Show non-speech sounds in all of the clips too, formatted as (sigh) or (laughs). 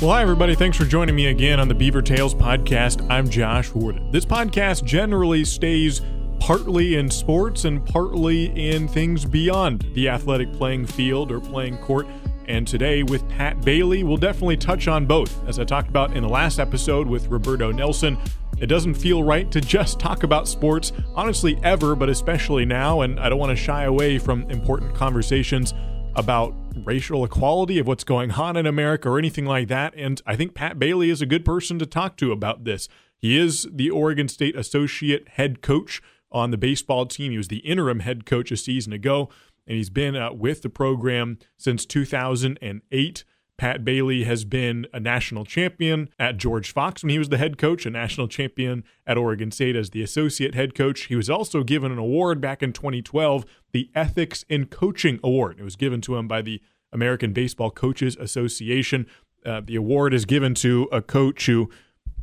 Well, hi, everybody. Thanks for joining me again on the Beaver Tales podcast. I'm Josh Warden. This podcast generally stays partly in sports and partly in things beyond the athletic playing field or playing court. And today, with Pat Bailey, we'll definitely touch on both. As I talked about in the last episode with Roberto Nelson, it doesn't feel right to just talk about sports, honestly, ever, but especially now. And I don't want to shy away from important conversations about racial equality, of what's going on in America, or anything like that. And I think Pat Bailey is a good person to talk to about this. He is the Oregon State Associate Head Coach on the baseball team. He was the interim head coach a season ago, and he's been uh, with the program since 2008. Pat Bailey has been a national champion at George Fox when he was the head coach, a national champion at Oregon State as the associate head coach. He was also given an award back in 2012, the Ethics in Coaching Award. It was given to him by the American Baseball Coaches Association. Uh, the award is given to a coach who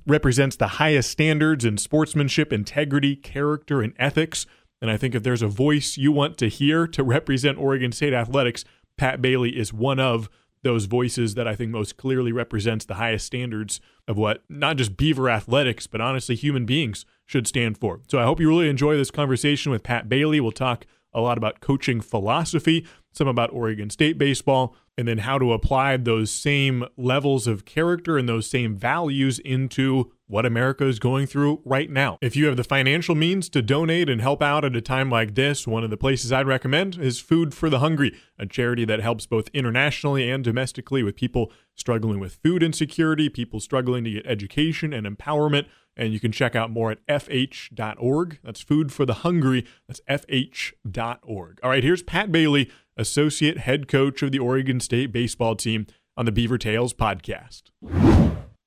represents the highest standards in sportsmanship, integrity, character, and ethics. And I think if there's a voice you want to hear to represent Oregon State athletics, Pat Bailey is one of those voices that I think most clearly represents the highest standards of what not just Beaver athletics, but honestly human beings should stand for. So I hope you really enjoy this conversation with Pat Bailey. We'll talk a lot about coaching philosophy, some about Oregon State baseball, and then how to apply those same levels of character and those same values into what America is going through right now. If you have the financial means to donate and help out at a time like this, one of the places I'd recommend is Food for the Hungry, a charity that helps both internationally and domestically with people struggling with food insecurity, people struggling to get education and empowerment. And you can check out more at fh.org. That's Food for the Hungry. That's fh.org. All right, here's Pat Bailey, Associate Head Coach of the Oregon State baseball team on the Beaver Tales podcast.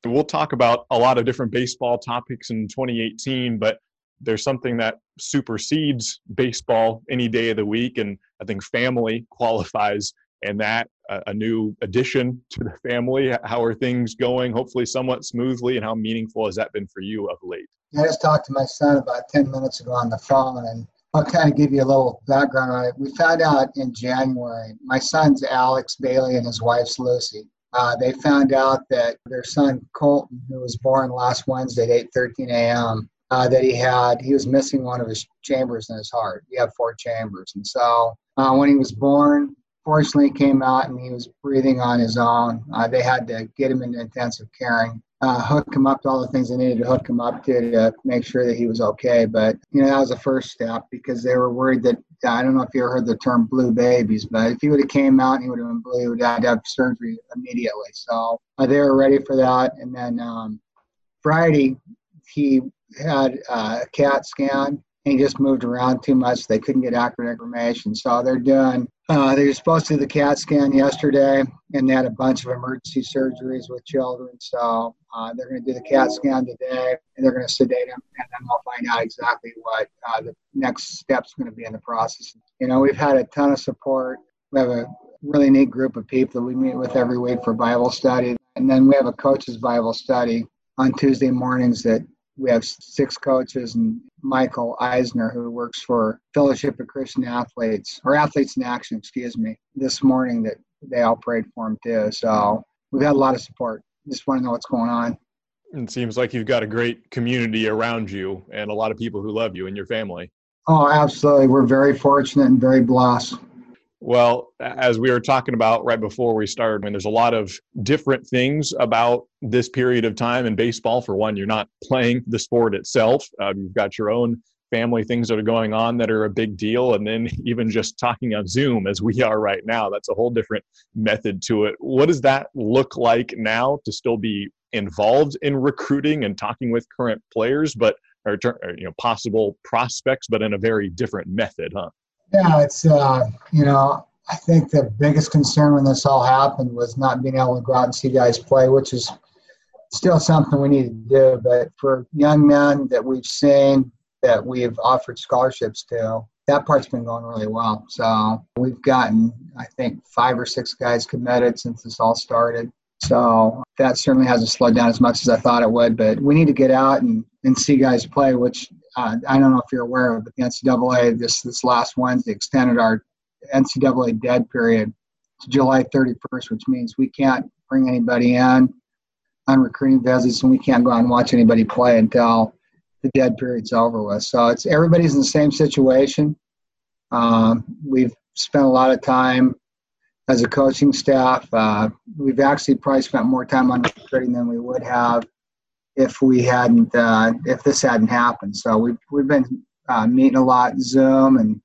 We'll talk about a lot of different baseball topics in 2018, but there's something that supersedes baseball any day of the week. And I think family (laughs) qualifies and that a new addition to the family. How are things going? Hopefully, somewhat smoothly. And how meaningful has that been for you of late? I just talked to my son about 10 minutes ago on the phone, and I'll kind of give you a little background on it. We found out in January, my son's Alex Bailey and his wife's Lucy. Uh, they found out that their son Colton, who was born last Wednesday at 8:13 a.m., uh, that he had he was missing one of his chambers in his heart. He had four chambers, and so uh, when he was born, fortunately came out and he was breathing on his own. Uh, they had to get him into intensive caring, uh, hook him up to all the things they needed to hook him up to to make sure that he was okay. But you know that was the first step because they were worried that I don't know if you ever heard the term blue babies, but if he would have came out and he would have been blue, he would have surgery immediately. So uh, they were ready for that. And then um, Friday he had a CAT scan just moved around too much. They couldn't get accurate information. So they're doing, uh, they were supposed to do the CAT scan yesterday, and they had a bunch of emergency surgeries with children. So uh, they're going to do the CAT scan today, and they're going to sedate him, and then we'll find out exactly what uh, the next step's going to be in the process. You know, we've had a ton of support. We have a really neat group of people that we meet with every week for Bible study. And then we have a coach's Bible study on Tuesday mornings that we have six coaches and Michael Eisner, who works for Fellowship of Christian Athletes or Athletes in Action, excuse me, this morning that they all prayed for him too. So we've had a lot of support. Just want to know what's going on. It seems like you've got a great community around you and a lot of people who love you and your family. Oh, absolutely. We're very fortunate and very blessed. Well, as we were talking about right before we started, I mean, there's a lot of different things about this period of time in baseball. For one, you're not playing the sport itself. Uh, you've got your own family things that are going on that are a big deal. And then (laughs) even just talking on Zoom as we are right now, that's a whole different method to it. What does that look like now to still be involved in recruiting and talking with current players, but or you know possible prospects, but in a very different method, huh? Yeah, it's uh, you know I think the biggest concern when this all happened was not being able to go out and see guys play, which is still something we need to do. But for young men that we've seen that we've offered scholarships to, that part's been going really well. So we've gotten, I think, five or six guys committed since this all started. So that certainly hasn't slowed down as much as I thought it would. But we need to get out and, and see guys play, which uh, I don't know if you're aware of, but the NCAA this this last Wednesday extended our NCAA dead period to July 31st, which means we can't bring anybody in on recruiting visits, and we can't go out and watch anybody play until the dead period's over with. So it's everybody's in the same situation. Um, we've spent a lot of time as a coaching staff. Uh, we've actually probably spent more time on recruiting than we would have if we hadn't uh, if this hadn't happened. So we've we've been uh, meeting a lot Zoom and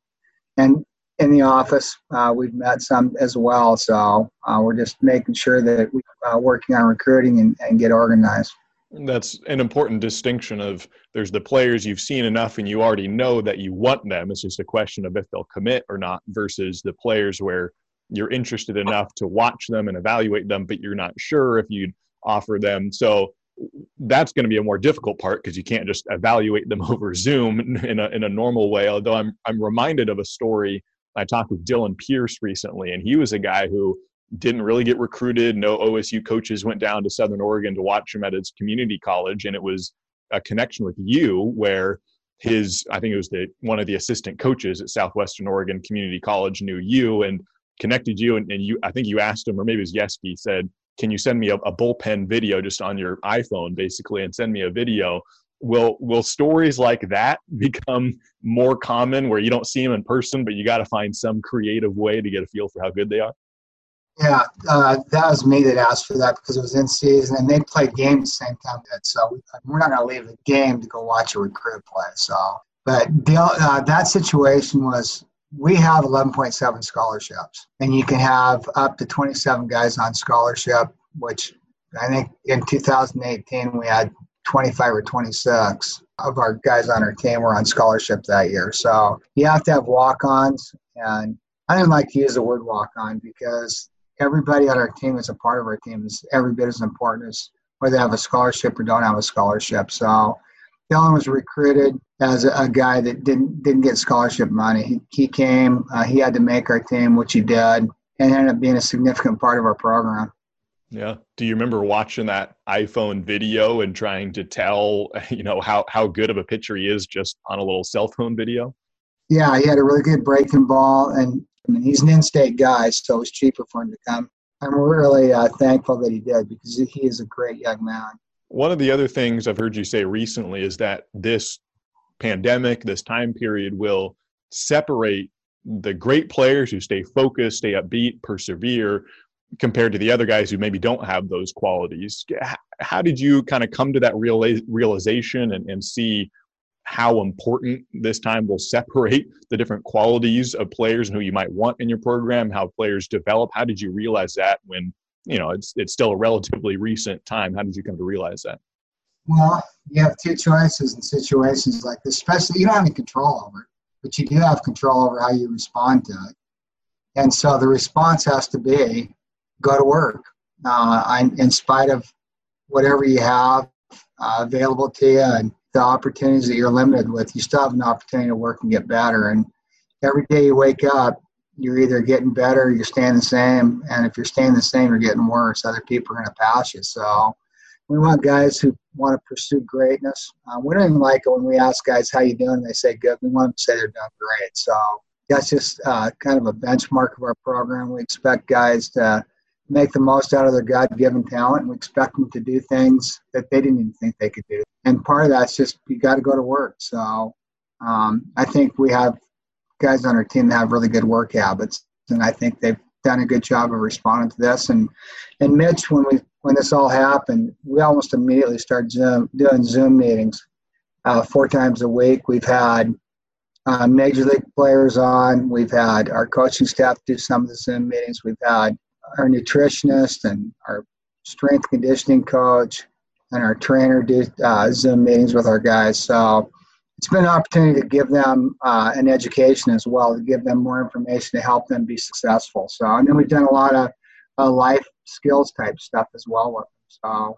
and in the office uh, we've met some as well. So uh, we're just making sure that we're uh, working on recruiting and, and get organized. That's an important distinction of there's the players you've seen enough and you already know that you want them. It's just a question of if they'll commit or not versus the players where you're interested enough to watch them and evaluate them, but you're not sure if you'd offer them. So that's going to be a more difficult part because you can't just evaluate them (laughs) over Zoom in a, in a normal way. Although I'm, I'm reminded of a story. I talked with Dylan Pearce recently, and he was a guy who didn't really get recruited. No OSU coaches went down to Southern Oregon to watch him at his community college. And it was a connection with you where his, I think it was the one of the assistant coaches at Southwestern Oregon Community College knew you and connected you. And, and you, I think you asked him, or maybe it was Yeskie, said, can you send me a, a bullpen video just on your iphone basically and send me a video? Will will stories like that (laughs) become more common where you don't see them in person but you got to find some creative way to get a feel for how good they are? Yeah uh, that was me that asked for that because it was in season and they played games the same time that so we're not going to leave the game to go watch a recruit play so. But uh, that situation was we have 11.7 scholarships, and you can have up to 27 guys on scholarship, which I think in 2018 we had 25 or 26 of our guys on our team were on scholarship that year. So you have to have walk ons. And I didn't like to use the word walk on because everybody on our team is a part of our team is every bit as important as whether they have a scholarship or don't have a scholarship. So Dylan was recruited as a, a, guy that didn't didn't get scholarship money. He, he came, uh, he had to make our team, which he did, and ended up being a significant part of our program. Yeah. Do you remember watching that iPhone video and trying to tell, (laughs) you know, how how good of a pitcher he is just on a little cell phone video? Yeah, he had a really good breaking ball, and I mean, he's an in-state guy, so it was cheaper for him to come. I'm really uh, thankful that he did because he is a great young man. One of the other things I've heard you say recently is that this pandemic, this time period will separate the great players who stay focused, stay upbeat, persevere, compared to the other guys who maybe don't have those qualities. How did you kind of come to that realization and, and see how important this time will separate (laughs) the different qualities of players and who you might want in your program, how players develop? How did you realize that when you know it's it's still a relatively recent time. How did you come to realize that? Well you have two choices in situations like this especially you don't have any control over it but you do have control over how you respond to it. And so the response has to be go to work. Uh, in spite of whatever you have uh, available to you and the opportunities that you're limited with you still have an opportunity to work and get better. And every day you wake up you're either getting better you're staying the same. And if you're staying the same, you're getting worse. Other people are going to pass you. So we want guys who want to pursue greatness. Uh, we don't even like it when we ask guys how you doing. They say good. We want them to say they're doing great. So that's just uh, kind of a benchmark of our program. We expect guys to make the most out of their God-given talent. and We expect them to do things that they didn't even think they could do. And part of that's just you got to go to work. So um, I think we have guys on our team have really good work habits, and I think they've done a good job of responding to this. And and Mitch, when we when this all happened, we almost immediately started Zoom, doing Zoom meetings uh, four times a week. We've had uh, major league players on. We've had our coaching staff do some of the Zoom meetings. We've had our nutritionist and our strength conditioning coach and our trainer do uh, Zoom meetings with our guys. So it's been an opportunity to give them uh, an education as well, to give them more information to help them be successful. So, and then we've done a lot of uh, life skills type stuff as well with them. So,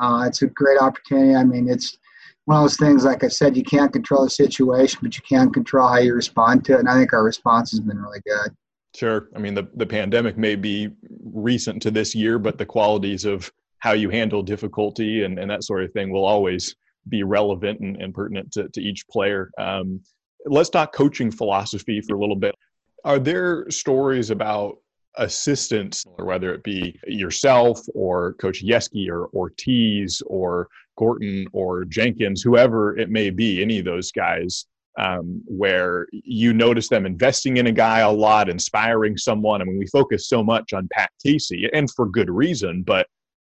uh, it's a great opportunity. I mean, it's one of those things, like I said, you can't control the situation, but you can control how you respond to it. And I think our response has been really good. Sure. I mean, the, the pandemic may be recent to this year, but the qualities of how you handle difficulty and, and that sort of thing will always be relevant and, and pertinent to, to each player. Um, let's talk coaching philosophy for a little bit. Are there stories about assistants, or whether it be yourself or Coach Yeskie or Ortiz or Gorton or Jenkins, whoever it may be, any of those guys, um, where you notice them investing in a guy a lot, inspiring someone. I mean, we focus so much on Pat Casey, and for good reason, but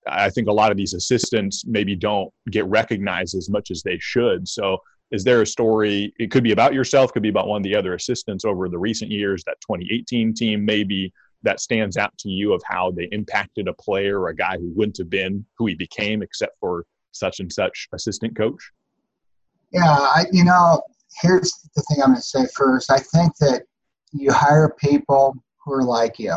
I think a lot of these assistants maybe don't get recognized as much as they should. So, is there a story? It could be about yourself, could be about one of the other assistants over the recent years, that 2018 team, maybe that stands out to you of how they impacted a player or a guy who wouldn't have been who he became except for such and such assistant coach? Yeah, I, you know, here's the thing I'm going to say first. I think that you hire people who are like you.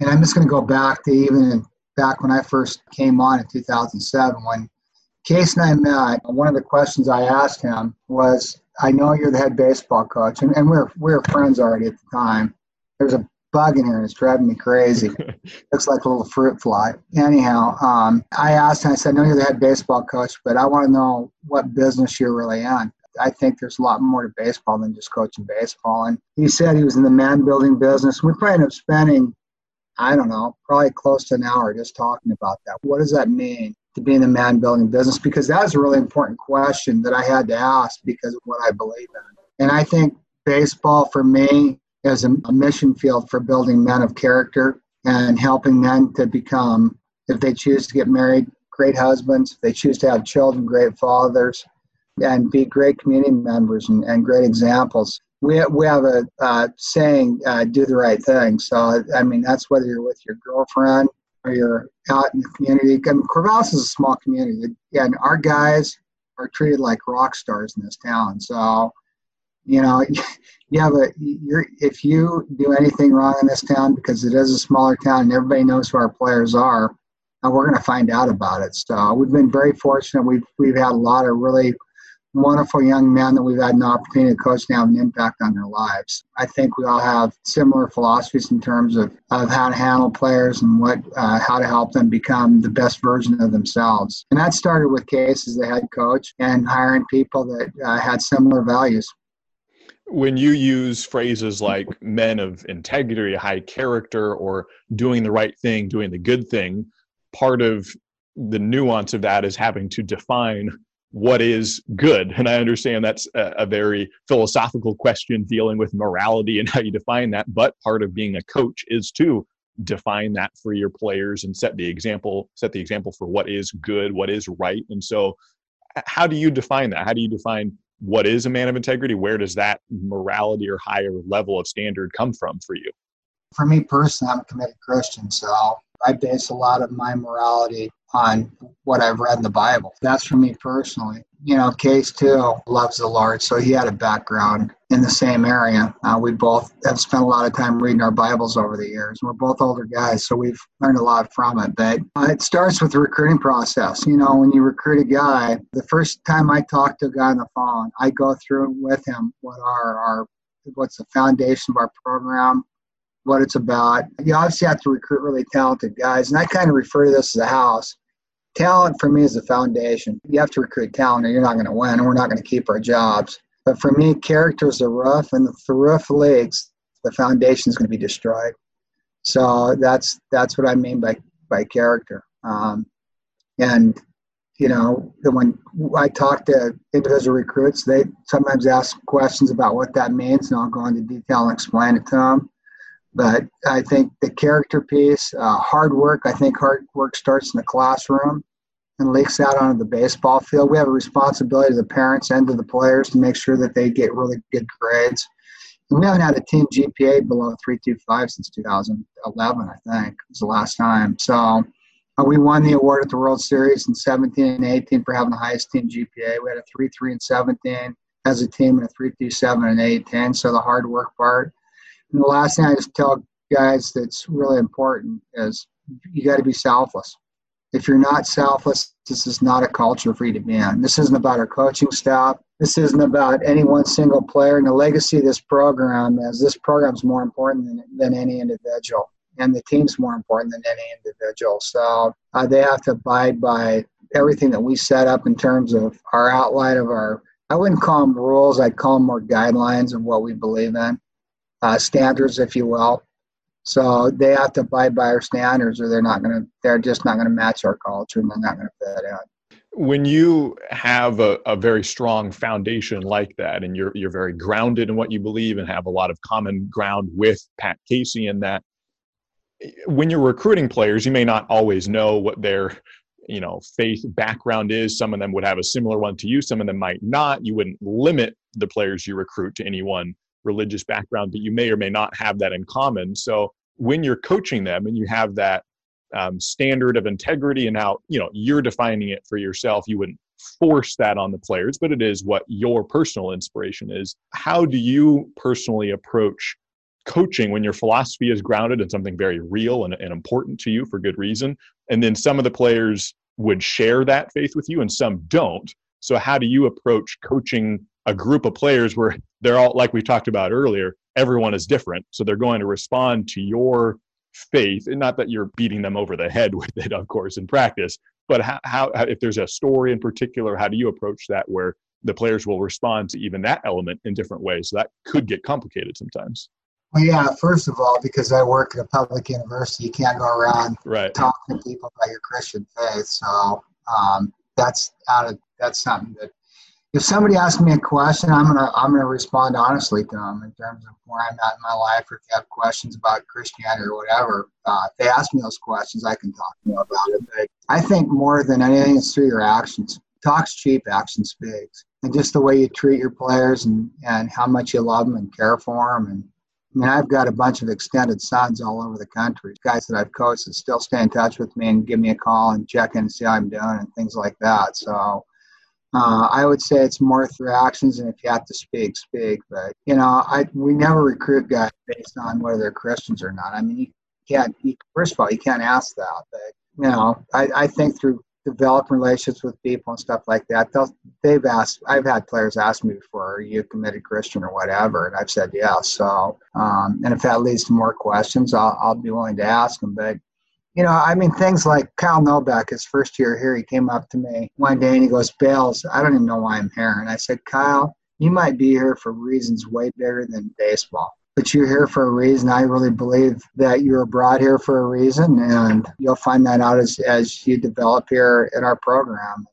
And I'm just going to go back to even back when I first came on in 2007 when Case and I met. One of the questions I asked him was, I know you're the head baseball coach, and, and we're, we are friends already at the time. There's a bug in here and it's driving me crazy. (laughs) Looks like a little fruit fly. Anyhow, um, I asked him, I said, I know you're the head baseball coach, but I want to know what business you're really in. I think there's a lot more to baseball than just coaching baseball. And he said he was in the man building business. We probably ended up spending, I don't know, probably close to an hour just talking about that. What does that mean to be in the man building business? Because that is a really important question that I had to ask because of what I believe in. And I think baseball for me is a, a mission field for building men of character and helping men to become, if they choose to get married, great husbands, if they choose to have children, great fathers, and be great community members and, and great examples. We, we have a uh, saying, uh, do the right thing. So, I mean, that's whether you're with your girlfriend or you're out in the community. I mean, Corvallis is a small community. And our guys are treated like rock stars in this town. So, you know, (laughs) you have a, you're, if you do anything wrong in this town, because it is a smaller town and everybody knows who our players are, and we're going to find out about it. So we've been very fortunate. We've, we've had a lot of really wonderful young men that we've had an opportunity to coach and have an impact on their lives. I think we all have similar philosophies in terms of, of how to handle players and what uh, how to help them become the best version of themselves. And that started with Case as the head coach and hiring people that uh, had similar values. When you use phrases like men of integrity, high character, or doing the right thing, doing the good thing, part of the nuance of that is having to define what is good. And i understand that's a, a, very philosophical question dealing with morality and how you define that but part of being a coach is to define that for your players and set the example set the example for what is good what is right. And so how do you define that? How do you define what is a man of integrity? Where does that morality or higher level of standard come from for you? For me personally i'm a committed christian so i base a lot of my morality on what I've read in the Bible. That's for me personally. You know, Case too loves the Lord, so he had a background in the same area. Uh, we both have spent a lot of time reading our Bibles over the years. We're both older guys, so we've learned a lot from it. But uh, it starts with the recruiting process. You know, when you recruit a guy, the first time I talk to a guy on the phone, I go through with him what are our what's the foundation of our program, what it's about. You obviously have to recruit really talented guys, and I kind of refer to this as a house. Talent for me is the foundation. You have to recruit talent, or you're not going to win, and we're not going to keep our jobs. But for me, character is the roof, and if the roof leaks, the foundation is going to be destroyed. So that's that's what I mean by by character. Um, and you know, when I talk to individual recruits, they sometimes ask questions about what that means, and I'll go into detail and explain it to them. But I think the character piece, uh, hard work, I think hard work starts in the classroom and leaks out onto the baseball field. We have a responsibility to the parents and to the players to make sure that they get really good grades. And we haven't had a team GPA below 325 since 2011, I think, was the last time. So uh, we won the award at the World Series in 17 and 18 for having the highest team GPA. We had a 3 3 and 17 as a team and a 3 2 7 and 8 10. So the hard work part. And the last thing I just tell guys that's really important is you got to be selfless. If you're not selfless, this is not a culture for you to be in. This isn't about our coaching staff. This isn't about any one single player. And the legacy of this program is this program is more important than, than any individual, and the team's more important than any individual. So uh, they have to abide by everything that we set up in terms of our outline of our. I wouldn't call them rules. I'd call them more guidelines of what we believe in uh, standards, if you will. So they have to abide by our standards, or they're not going to. They're just not going to match our culture, and they're not going to fit in when you have a, a, very strong foundation like that and you're you're very grounded in what you believe and have a lot of common ground with Pat Casey in that when you're recruiting players you may not always know what their you know faith background is some of them would have a similar one to you some of them might not you wouldn't limit the players you recruit to any one religious background but you may or may not have that in common. So when you're coaching them and you have that um, standard of integrity and how you know you're defining it for yourself you wouldn't force that on the players but it is what your personal inspiration is. How do you personally approach coaching when your philosophy is grounded in something very real and, and important to you for good reason? And then some of the players would share that faith with you and some don't. So how do you approach coaching a group of players where they're all like we talked about earlier everyone is different. So they're going to respond to your faith. And not that you're beating them over the head (laughs) with it of course in practice but how, how if there's a story in particular how do you approach that where the players will respond to even that element in different ways? So that could get complicated sometimes. Well yeah first of all because i work at a public university you can't go around right. talking to people about your christian faith. So um, that's out of that's something that if somebody asks me a question, I'm gonna I'm gonna respond honestly to them in terms of where I'm at in my life, or if you have questions about Christianity or whatever. Uh, if they ask me those questions, I can talk more about it. But I think more than anything, it's through your actions. Talk's cheap, action speaks, and just the way you treat your players and and how much you love them and care for them. And I mean, I've got a bunch of extended sons all over the country, guys that I've coached that still stay in touch with me and give me a call and check in and see how I'm doing and things like that. So uh, I would say it's more through actions, and if you have to speak, speak. But you know, I we never recruit guys based on whether they're Christians or not. I mean, you can't. You, first of all, you can't ask that. But you know, I, I think through developing relationships with people and stuff like that, they'll, they've asked. I've had players ask me before, "Are you a committed Christian or whatever?" And I've said yes. So, um, and if that leads to more questions, I'll I'll be willing to ask them. But you know, I mean, things like Kyle Nobach, his first year here, he came up to me one day and he goes, Bales, I don't even know why I'm here. And I said, Kyle, you might be here for reasons way bigger than baseball. But you're here for a reason. I really believe that you're brought here for a reason, and you'll find that out as, as you develop here in our program.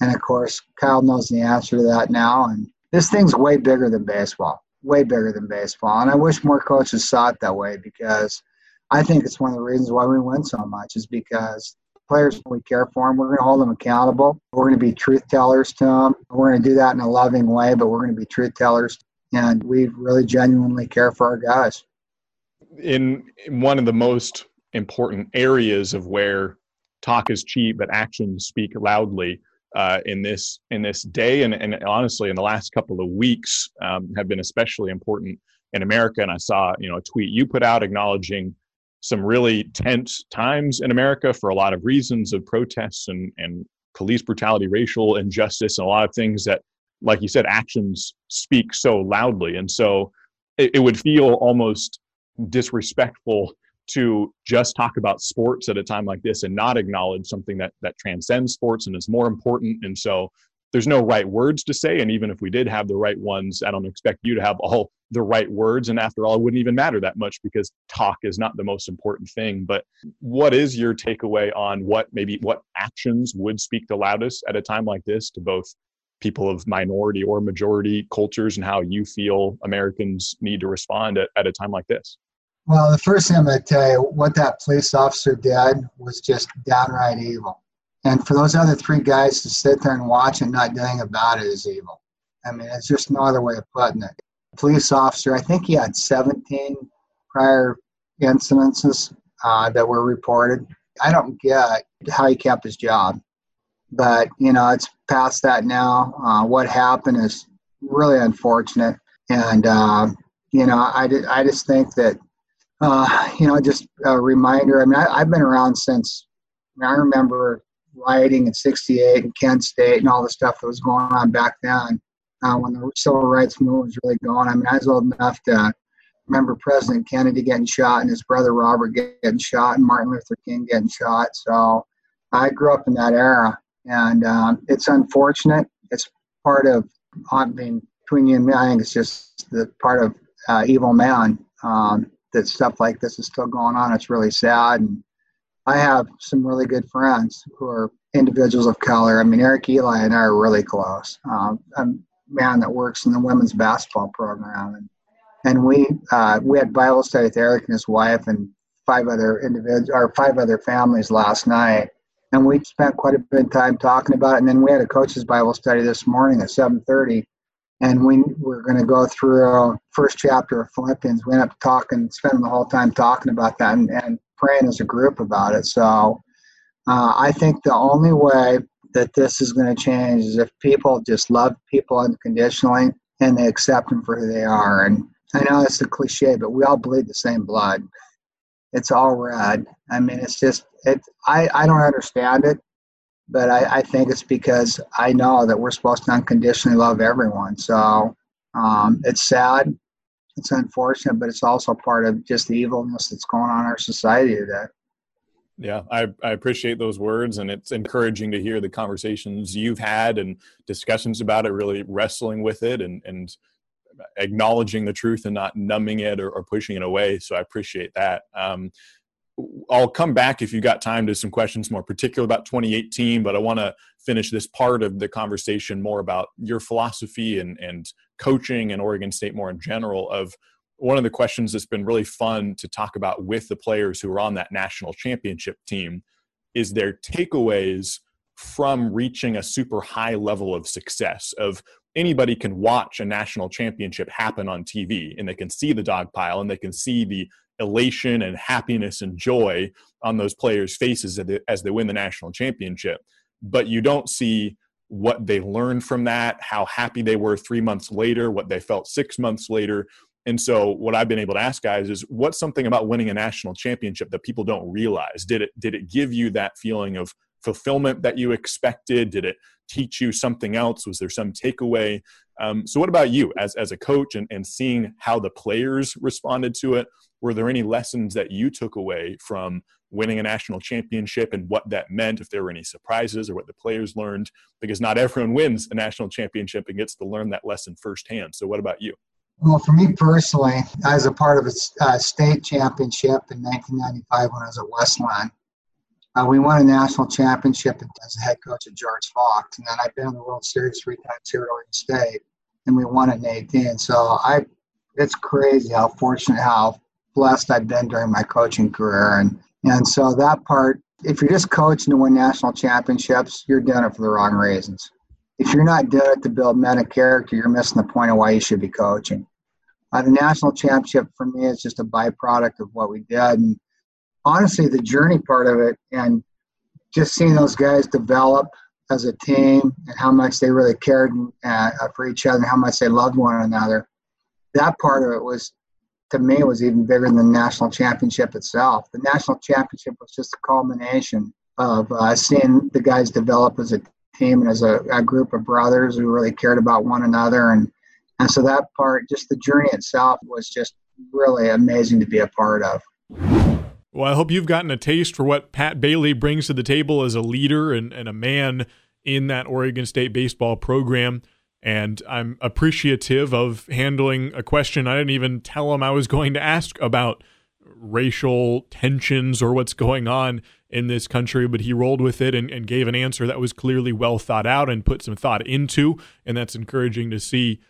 And of course, Kyle knows the answer to that now. And this thing's way bigger than baseball, way bigger than baseball. And I wish more coaches saw it that way because I think it's one of the reasons why we win so much is because players we care for them. We're going to hold them accountable. We're going to be truth tellers to them. We're going to do that in a loving way, but we're going to be truth tellers, and we really genuinely care for our guys. In, in one of the most important areas of where talk is cheap but actions speak loudly uh, in this in this day and, and honestly in the last couple of weeks um, have been especially important in America. And I saw you know a tweet you put out acknowledging some really tense times in America for a lot of reasons of protests and, and police brutality, racial injustice, and a lot of things that, like you said, actions speak so loudly. And so it, it would feel almost disrespectful to just talk about sports at a time like this and not acknowledge something that that transcends sports and is more important. And so there's no right words to say. And even if we did have the right ones, I don't expect you to have all the right words. And after all, it wouldn't even matter that much because talk is not the most important thing. But what is your takeaway on what maybe what actions would speak the loudest at a time like this to both people of minority or majority cultures and how you feel Americans need to respond at, at a time like this? Well, the first thing I'm going to tell you, what that police officer did was just downright evil. And for those other three guys to sit there and watch and not doing about it is evil. I mean, it's just no other way of putting it. Police officer, I think he had 17 prior incidences uh, that were reported. I don't get how he kept his job, but you know, it's past that now. Uh, what happened is really unfortunate, and uh, you know, I, I just think that uh, you know, just a reminder. I mean, I, have been around since I remember rioting in 68 and Kent State and all the stuff that was going on back then uh, when the civil rights movement was really going. I mean, I was old enough to remember President Kennedy getting shot and his brother Robert getting shot and Martin Luther King getting shot. So I grew up in that era. And um, it's unfortunate. It's part of, I mean, between you and me, I think it's just the part of uh, evil man. Um, that stuff like this is still going on. It's really sad. And I have some really good friends who are individuals of color. I mean, Eric Eli and I are really close. Um, a man that works in the women's basketball program, and and we uh, we had Bible study with Eric and his wife and five other individuals or five other families last night, and we spent quite a bit of time talking about it. And then we had a coaches Bible study this morning at seven thirty, and we were going to go through our first chapter of Philippians. We ended up talking, spending the whole time talking about that and, and praying as a group about it. So uh, I think the only way that this is going to change is if people just love people unconditionally and they accept them for who they are. And I know it's a cliche, but we all bleed the same blood. It's all red. I mean, it's just it. I I don't understand it, but I, I think it's because I know that we're supposed to unconditionally love everyone. So um, it's sad, it's unfortunate, but it's also part of just the evilness that's going on in our society today. Yeah, I, I appreciate those words, and it's encouraging to hear the conversations you've had and discussions about it, really wrestling with it and, and acknowledging the truth and not numbing it or, or pushing it away. So I appreciate that. Um, I'll come back if you got time to some questions more particular about 2018, but I want to finish this part of the conversation more about your philosophy and, and coaching and Oregon State more in general of one of the questions that's been really fun to talk about with the players who are on that national championship team is their takeaways from reaching a super high level of success of anybody can watch a national championship happen on TV and they can see the dog pile and they can see the elation and happiness and joy on those players' faces as they, win the national championship. But you don't see what they learned from that, how happy they were three months later, what they felt six months later. And so what I've been able to ask guys is what's something about winning a national championship that people don't realize? Did it did it give you that feeling of fulfillment that you expected? Did it teach you something else? Was there some takeaway? Um, so what about you as, as a coach and, and seeing how the players responded to it? Were there any lessons that you took away from winning a national championship and what that meant, if there were any surprises or what the players learned? Because not everyone wins a national championship and gets to learn that lesson firsthand. So what about you? Well, for me personally, I was a part of a uh, state championship in 1995 when I was at Westland. Uh, we won a national championship as a head coach of George Fox, and then I've been in the World Series three times here at Oregon State, and we won in 18. So I, it's crazy how fortunate, how blessed I've been during my coaching career, and and so that part, if you're just coaching to win national championships, you're doing it for the wrong reasons. If you're not doing it to build men of character, you're missing the point of why you should be coaching. Uh, the national championship for me is just a byproduct of what we did. And honestly, the journey part of it and just seeing those guys develop as a team and how much they really cared uh, for each other and how much they loved one another, that part of it was, to me, was even bigger than the national championship itself. The national championship was just a culmination of uh, seeing the guys develop as a team and as a, a group of brothers who really cared about one another and and so that part, just the journey itself, was just really amazing to be a part of. Well, I hope you've gotten a taste for what Pat Bailey brings to the table as a leader and, and a man in that Oregon State baseball program. And I'm appreciative of handling a question I didn't even tell him I was going to ask about racial tensions or what's going on in this country, but he rolled with it and, and gave an answer that was clearly well thought out and put some thought into. And that's encouraging to see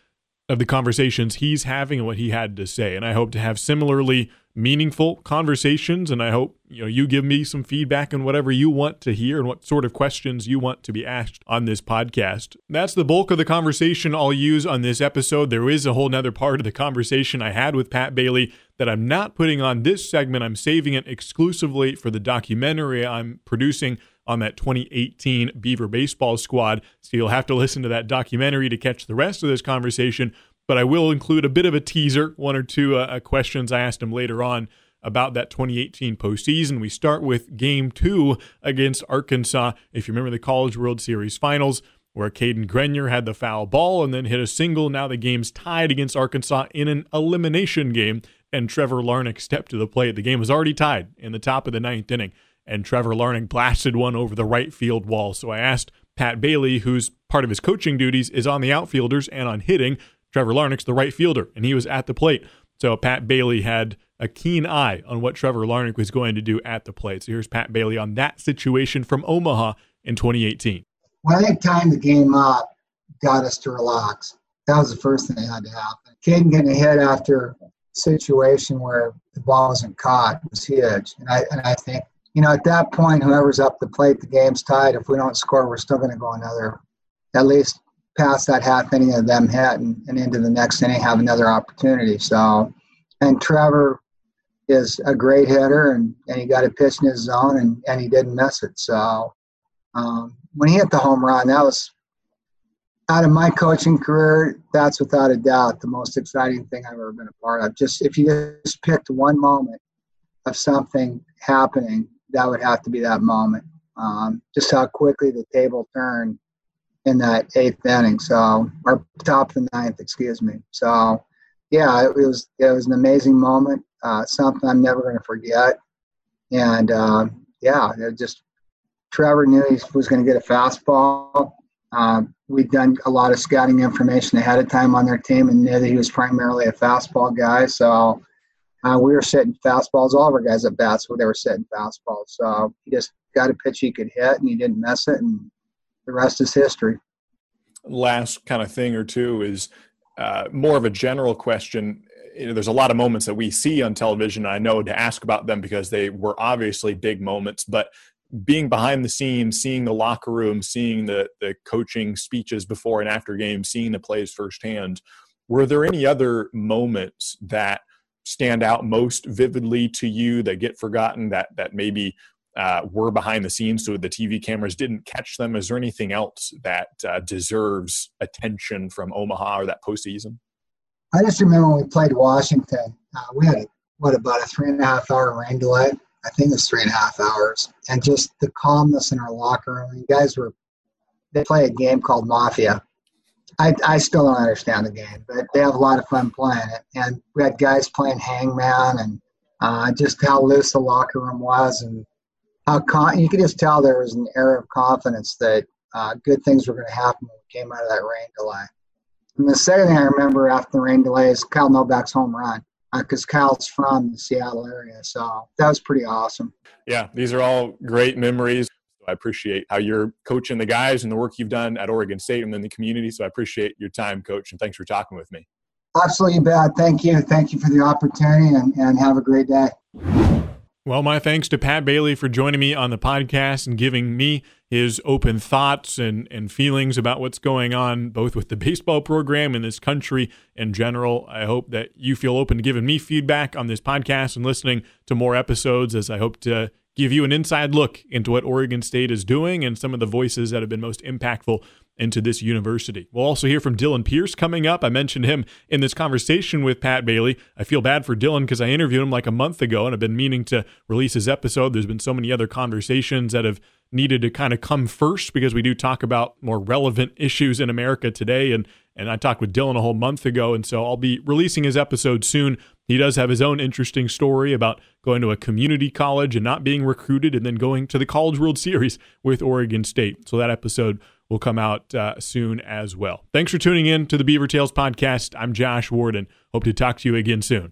of the conversations he's having and what he had to say. And I hope to have similarly meaningful conversations. And I hope you know you give me some feedback on whatever you want to hear and what sort of questions you want to be asked on this podcast. That's the bulk of the conversation I'll use on this episode. There is a whole nother part of the conversation I had with Pat Bailey that I'm not putting on this segment. I'm saving it exclusively for the documentary I'm producing on that 2018 Beaver baseball squad. So you'll have to listen to that documentary to catch the rest of this conversation. But I will include a bit of a teaser, one or two uh, uh questions I asked him later on about that 2018 postseason. We start with game two against Arkansas. If you remember the College World Series finals, where Cadyn Grenier had the foul ball and then hit a single. Now the game's tied against Arkansas in an elimination game, and Trevor Larnach stepped to the plate. The game was already tied in the top of the ninth inning and Trevor Larnach blasted one over the right field wall. So I asked Pat Bailey, who's part of his coaching duties is on the outfielders and on hitting. Trevor Larnach's the right fielder, and he was at the plate. So Pat Bailey had a keen eye on what Trevor Larnach was going to do at the plate. So here's Pat Bailey on that situation from Omaha in 2018. When I timed the game up, got us to relax. That was the first thing that had to happen. Cadyn getting a hit after a situation where the ball wasn't caught was huge. And I, and I think, you know, at that point, whoever's up the plate, the game's tied. If we don't score, we're still going to go another, at least past that half inning of them hit and, and into the next inning, have another opportunity. So, and Trevor is a great hitter and, and he got a pitch in his zone and, and he didn't miss it. So, um, when he hit the home run, that was out of my coaching career, that's without a doubt the most exciting thing I've ever been a part of. Just if you just picked one moment of something happening, that would have to be that moment. Um, just how quickly the table turned in that eighth inning. So, or top of the ninth, excuse me. So, yeah, it was it was an amazing moment. Uh, something I'm never going to forget. And uh, yeah, it just Trevor knew he was going to get a fastball. Uh, we'd done a lot of scouting information ahead of time on their team and knew that he was primarily a fastball guy. So uh, we were sitting fastballs. All of our guys at bats, they were sitting fastballs. So he just got a pitch he could hit, and he didn't miss it, and the rest is history. Last kind of thing or two is uh, more of a general question. You know, there's a lot of moments that we see on television. I know to ask about them because they were obviously big moments, but being behind the scenes, seeing the locker room, seeing the the coaching speeches before and after games, seeing the plays firsthand, were there any other moments that stand out most vividly to you that get forgotten that that maybe uh, were behind the scenes so the TV cameras didn't catch them? Is there anything else that uh, deserves attention from Omaha or that postseason? I just remember when we played Washington, uh, we had what about a three and a half hour rain delay I think it's three and a half hours, and just the calmness in our locker room. You guys were they play a game called Mafia. I, I still don't understand the game, but they have a lot of fun playing it. And we had guys playing Hangman, and uh, just how loose the locker room was, and how con- you could just tell there was an air of confidence that uh, good things were going to happen when we came out of that rain delay. And the second thing I remember after the rain delay is Kyle Nobach's home run because uh, Kyle's from the Seattle area. So that was pretty awesome. Yeah, these are all great memories. I appreciate how you're coaching the guys and the work you've done at Oregon State and in the community. So I appreciate your time, Coach, and thanks for talking with me. Absolutely, bad. Thank you. Thank you for the opportunity and, and have a great day. Well, my thanks to Pat Bailey for joining me on the podcast and giving me his open thoughts and, and feelings about what's going on, both with the baseball program in this country in general. I hope that you feel open to giving me feedback on this podcast and listening to more episodes, as I hope to give you an inside look into what Oregon State is doing and some of the voices that have been most impactful into this university. We'll also hear from Dylan Pearce coming up. I mentioned him in this conversation with Pat Bailey. I feel bad for Dylan because I interviewed him like a month ago and I've been meaning to release his episode. There's been so many other conversations that have needed to kind of come first because we do talk about more relevant issues in America today and and I talked with Dylan a whole month ago and so I'll be releasing his episode soon. He does have his own interesting story about going to a community college and not being recruited and then going to the College World Series with Oregon State. So that episode will come out uh, soon as well. Thanks for tuning in to the Beaver Tales podcast. I'm Josh Warden. Hope to talk to you again soon.